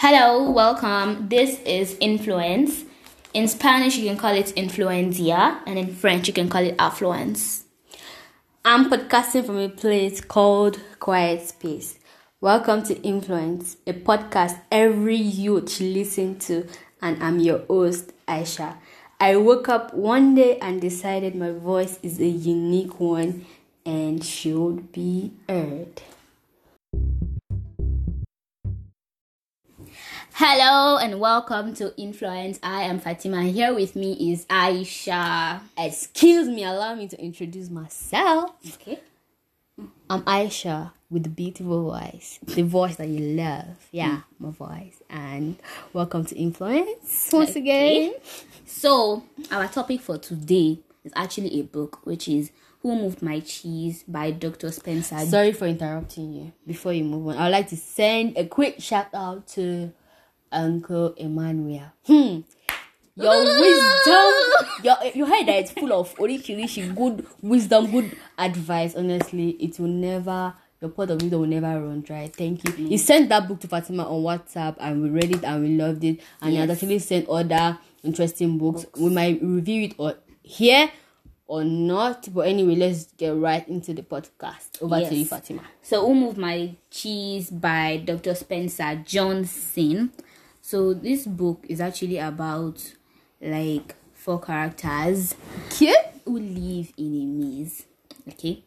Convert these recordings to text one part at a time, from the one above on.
Hello, welcome. This is Influence. In Spanish, you can call it influencia, and in French, you can call it affluence. I'm podcasting from a place called Quiet Space. Welcome to Influence, a podcast every youth listen to, and I'm your host, Aisha. I woke up one day and decided my voice is a unique one and should be heard. Hello and welcome to Influence. I am Fatima. Here with me is Aisha. Excuse me, allow me to introduce myself. Okay. I'm Aisha with the beautiful voice, the voice that you love. Yeah, mm. my voice. And welcome to Influence once Okay. again. So, our topic for today is actually a book, which is Who Moved My Cheese by Dr. Spencer. Sorry for interrupting you. Before you move on, I'd like to send a quick shout out to Uncle Emmanuel. Hmm. Your wisdom, your your head is full of orikirishi, good wisdom, good advice. Honestly, it will never, your pot of wisdom will never run dry. Thank you. He sent that book to Fatima on WhatsApp, and we read it and we loved it. And he has actually sent other interesting books. We might review it or here or not, but anyway, let's get right into the podcast. Over to you, Fatima. So, Who Moved My Cheese by Dr. Spencer Johnson. So, this book is actually about like four characters Cute. who live in a maze. Okay,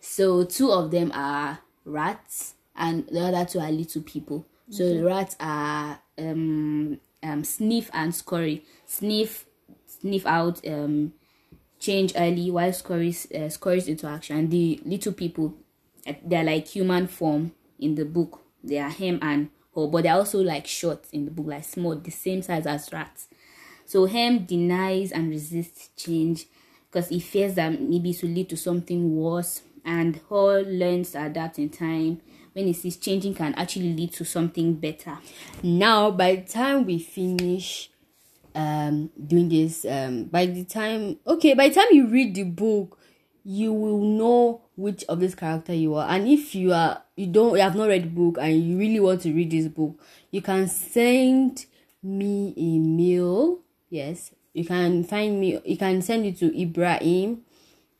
so two of them are rats, and the other two are little people. So the rats are um um sniff and scurry. Sniff sniff out um change early while scurries uh, scurries into action. The little people uh, they're like human form in the book. They are Hem and Haw, but they're also like short in the book, like small, the same size as rats. So Hem denies and resists change because he fears that maybe it will lead to something worse. And Haw learns to adapt in time when he sees changing can actually lead to something better. Now, by the time we finish um doing this, um by the time okay, by the time you read the book, you will know which of this character you are. And if you are you don't you have not read the book and you really want to read this book, you can send me a mail. Yes, you can find me you can send it to Ibrahim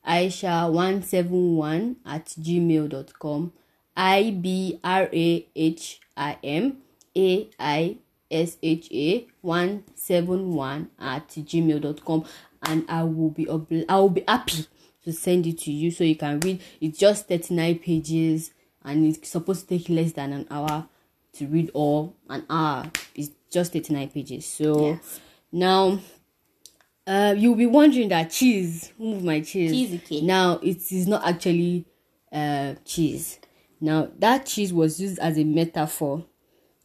Aisha171 at gmail.com. I B R A H I M A I S H A 171 at gmail.com. And I will be obli- I will be happy to send it to you so you can read. It's just 39 pages and it's supposed to take less than an hour to read all. An hour is just 39 pages. So Yes. now uh, you'll be wondering that cheese, who moved my cheese? Now it is not actually uh cheese. Now that cheese was used as a metaphor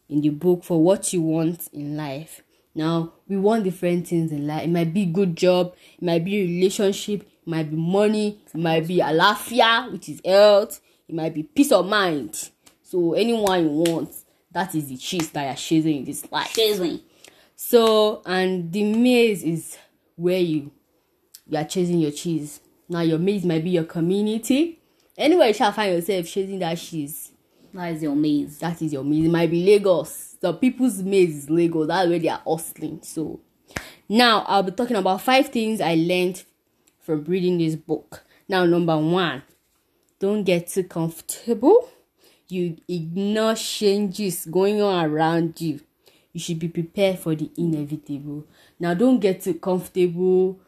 in the book for what you want in life. Now we want different things in life. It might be good job, it might be a relationship, might be money, it might be alafia, which is health, it might be peace of mind. So anyone you want, that is the cheese that you're chasing in this life. Chasing. So, and the maze is where you you are chasing your cheese. Now, your maze might be your community. Anywhere you shall find yourself chasing that cheese, That is your maze. that is your maze. It might be Lagos. The people's maze is Lagos. That's where they are hustling. So, now I'll be talking about five things I learned from reading this book. Now, number one, don't get too comfortable. You ignore changes going on around you. You should be prepared for the inevitable. Now, don't get too comfortable.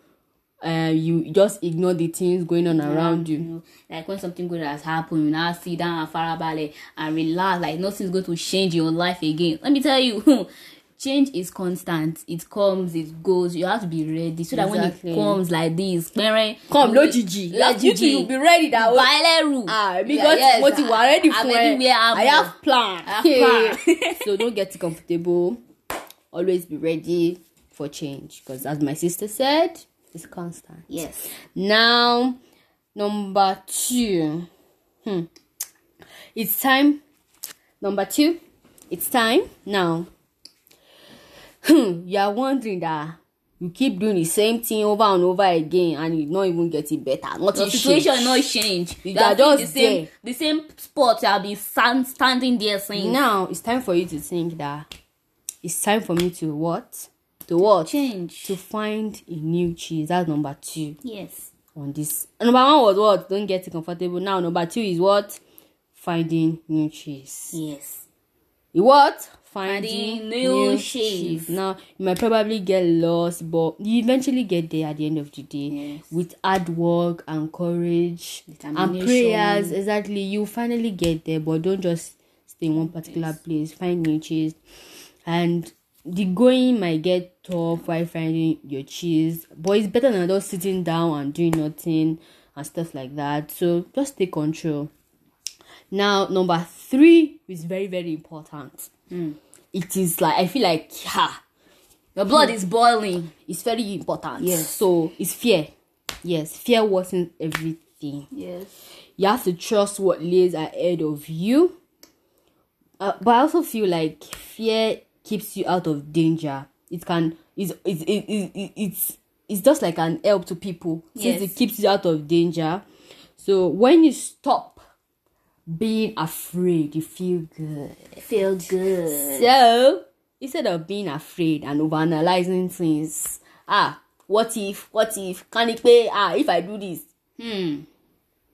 Uh, you just ignore the things going on around you. know, like when something good has happened, you now sit down and farabale and relax, like nothing's going to change your life again. Let me tell you, change is constant. It comes, it goes. You have to be ready so that Exactly. when it comes like this, pẹ́rẹ́, Come, lójijì. You have- you be ready that way. Báyẹ̀lẹ́rù. Ah, because Yeah, yes, mo ti wà ready fún ẹ. I have plan. I have plan. so don't get too comfortable. Always be ready for change. Because as my sister said, it's constant. Yes. Now, number two. Hmm. It's time. Number two. It's time now. Hmm. You are wondering that you keep doing the same thing over and over again and you not even getting better. Nothing the situation change. not change. You you are just the same there. the same spot you have been stand, standing there saying now it's time for you to think that it's time for me to what? To what? change. To find a new cheese. That's number two. Yes. On this. Number one was what? Don't get it comfortable. Now number two is what? Finding new cheese. Yes. You what? Finding new cheese. Now you might probably get lost, but you eventually get there at the end of the day Yes. with hard work and courage and prayers. Exactly, you finally get there, but don't just stay in one particular place. Find new cheese, and the going might get tough while finding your cheese, but it's better than just sitting down and doing nothing and stuff like that. So just take control. Now, number three is very, very important. It is like I feel like ha, your blood is boiling it's very important. Yes. So it's fear. Yes, fear wasn't everything. yes You have to trust what lays ahead of you. Uh, but I also feel like fear keeps you out of danger. It can it's it's it, it, it, it's it's just like an help to people since Yes. it keeps you out of danger. So when you stop being afraid, you feel good. feel good So instead of being afraid and overanalyzing things, ah, what if, what if, can it pay? Ah, if I do this, hmm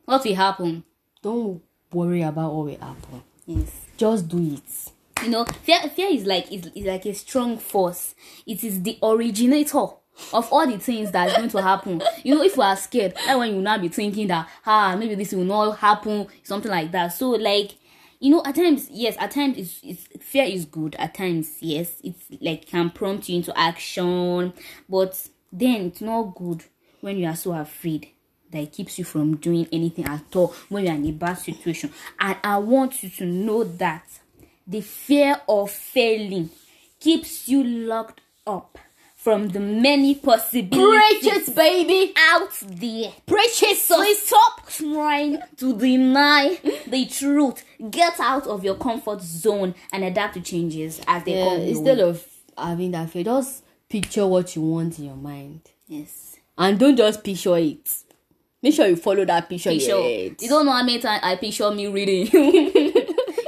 what will happen don't worry about what will happen. yes Just do it. you know fear fear is like is, is like a strong force it is the originator of all the things that is going to happen. You know if you are scared that when you now be thinking that ah maybe this will not happen something like that. So like you know at times yes at times it's, it's fear is good. At times yes it's like can prompt you into action. But then it's not good when you are so afraid that it keeps you from doing anything at all when you're in a bad situation. And i want you to know that the fear of failing keeps you locked up from the many possibilities baby. out there. Preach it, So stop trying to deny the truth. Get out of your comfort zone and adapt to changes as they Yeah, come. instead of having that fear, just picture what you want in your mind. yes, And don't just picture it. Make sure you follow that picture. picture. You don't know how many times I picture me reading.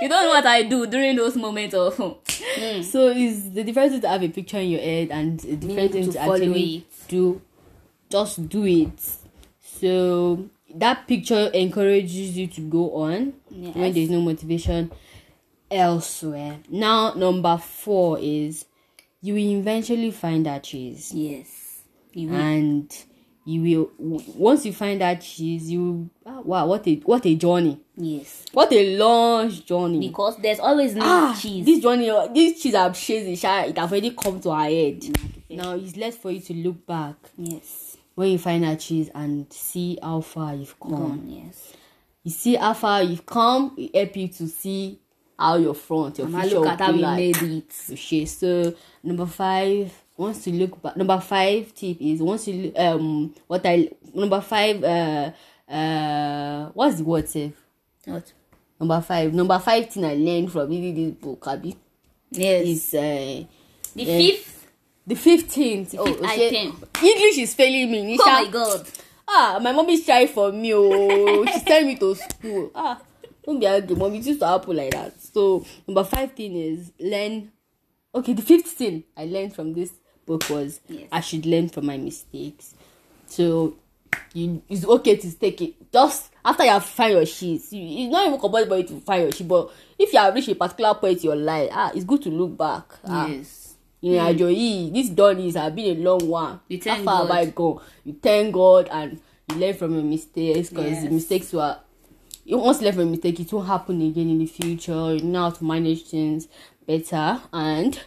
you don't know what I do during those moments of. Hmm. So is the difference is to have a picture in your head and the difference Meaning is to actually it. do just do it. So that picture encourages you to go on when there's no motivation elsewhere. Now number four is you will eventually find that cheese. Yes. You will. And you will once you find that cheese you ah, wow what a what a journey. yes. What a long journey. Because there's always new ah, cheese. This journey, this cheese I've chasing, sha, it have already come to our head. Now it's left for you to look back yes. when you find that cheese and see how far you've come. Gone. Yes. You see how far you've come, it help you to see how your front, your And future look at how we like. made it. Okay, so number five, once you look back, number five tip is once you um what I number five uh uh what's the word safe? What? Number five, number five thing I learned from reading this book, Abi, Yes. is uh the yeah. fifth. The fifteenth. Oh, fifth okay. item. English is failing me. Nisha. Oh my god. Ah, my mom is trying for me. Oh, she sent me to school. Ah, don't be angry, mom. It used to happen like that. So number five thing is learn. Okay, the fifth thing I learned from this book was Yes. I should learn from my mistakes. So you, it's okay to take it just after you have find your sheets. You, it's not even compulsory to find your sheet, but if you have reached a particular point in your life, ah, it's good to look back. Ah, Yes. ìrìn àjò yìí this journey has been a long one You thank how far God. have I gone you thank God and you learn from your mistakes because the mistakes were you once you learn from a mistake it won't happen again in the future you know how to manage things better and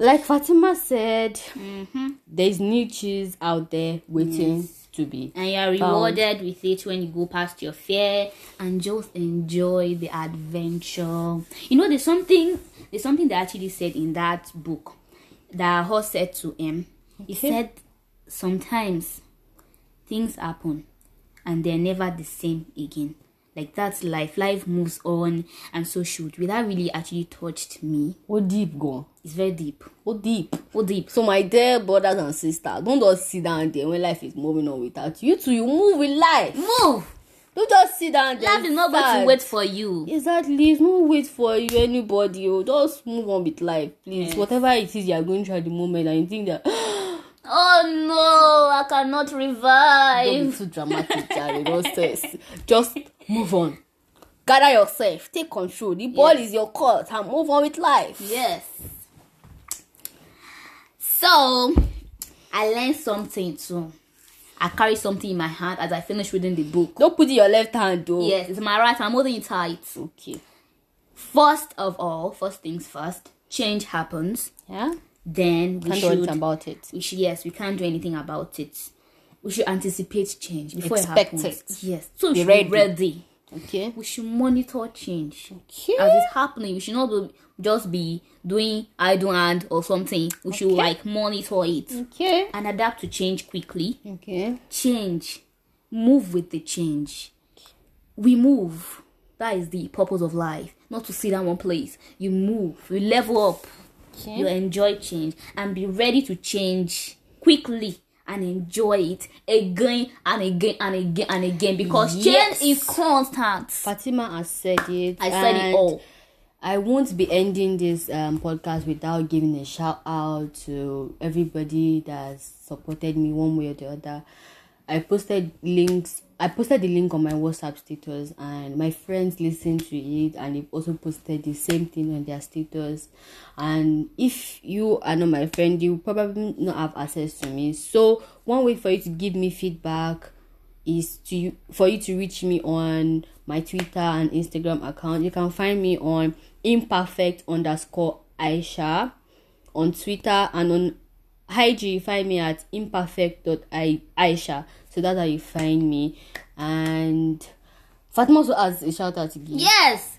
like Fatima said Mm-hmm. there's new cheese out there waiting to be and you are rewarded with it when you go past your fear and just enjoy the adventure. You know there's something there's something they actually said in that book that horse said to him. He said sometimes things happen and they're never the same again Like that's life. Life moves on, and so should we. That really actually touched me. What deep go? It's very deep. What deep? What deep? So my dear brothers and sisters, don't just sit down there when life is moving on without you. You too, you move with life. Move. Don't just sit down there. Life is not going to wait for you. Exactly, it's no wait for you anybody. Oh, just move on with life, please. Yes. Whatever it is you are going through at the moment, and you think that Oh no, I cannot don't be revive. too dramatic. Don't stress. Just move on. Gather yourself. Take control. The ball Yes. is your court, and move on with life. Yes. So, I learned something too. I carry something in my hand as I finish reading the book. Don't put it in your left hand, though. Yes, it's my right. I'm holding it tight. Okay. First of all, first things first, change happens. Yeah. Then we Can't do anything about it. we should, yes, we can't do anything about it. We should anticipate change before Expect it happens. it. Yes, so we Be should ready. be ready. Okay. We should monitor change Okay. as it's happening. We should not be, just be doing idle hand or something. We should Okay. like monitor it Okay. and adapt to change quickly. Okay. Change, move with the change. We move. That is the purpose of life. Not to sit down one place. You move. You level up. You enjoy change and be ready to change quickly and enjoy it again and again and again and again because Yes. change is constant. Fatima has said it. I said it all. I won't be ending this um, podcast without giving a shout out to everybody that's supported me one way or the other. I posted links. I posted the link on my WhatsApp status, and my friends listened to it, and they've also posted the same thing on their status. And if you are not my friend, you probably not have access to me. So one way for you to give me feedback is to for you to reach me on my Twitter and Instagram account. You can find me on imperfect underscore Aisha on Twitter and on IG. Find me at imperfect dot Aisha. So that's how you find me. And Fatima also has a shout out to give. Yes.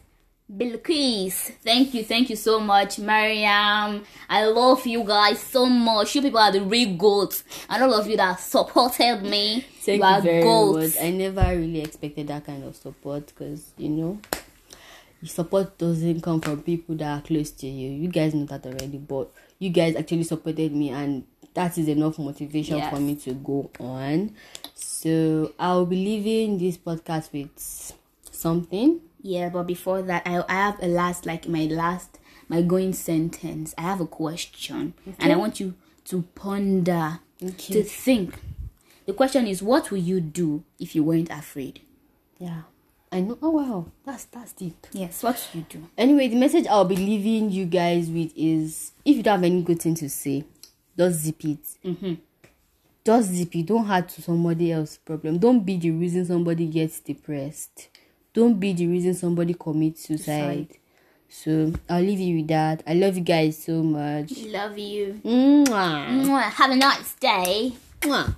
Bilquis, thank you, thank you so much, Mariam. I love you guys so much. You people are the real goats, and all of you that supported me. Thank you you, are very goats. much. I never really expected that kind of support because you know, support doesn't come from people that are close to you. You guys know that already, but you guys actually supported me, and that is enough motivation Yes. for me to go on. So I'll be leaving this podcast with something. Yeah, but before that, I I have a last like my last my going sentence. I have a question, and I want you to ponder, Okay. to think. The question is, what would you do if you weren't afraid? Yeah, I know. Oh wow, that's that's deep. Yes, what you do? Anyway, the message I'll be leaving you guys with is if you don't have any good thing to say, just zip it. Mm-hmm. Just zip it. Don't add to somebody else's problem. Don't be the reason somebody gets depressed. Don't be the reason somebody commits suicide. So I'll leave you with that. I love you guys so much. Love you. Mwah. Mwah. Have a nice day. Mwah.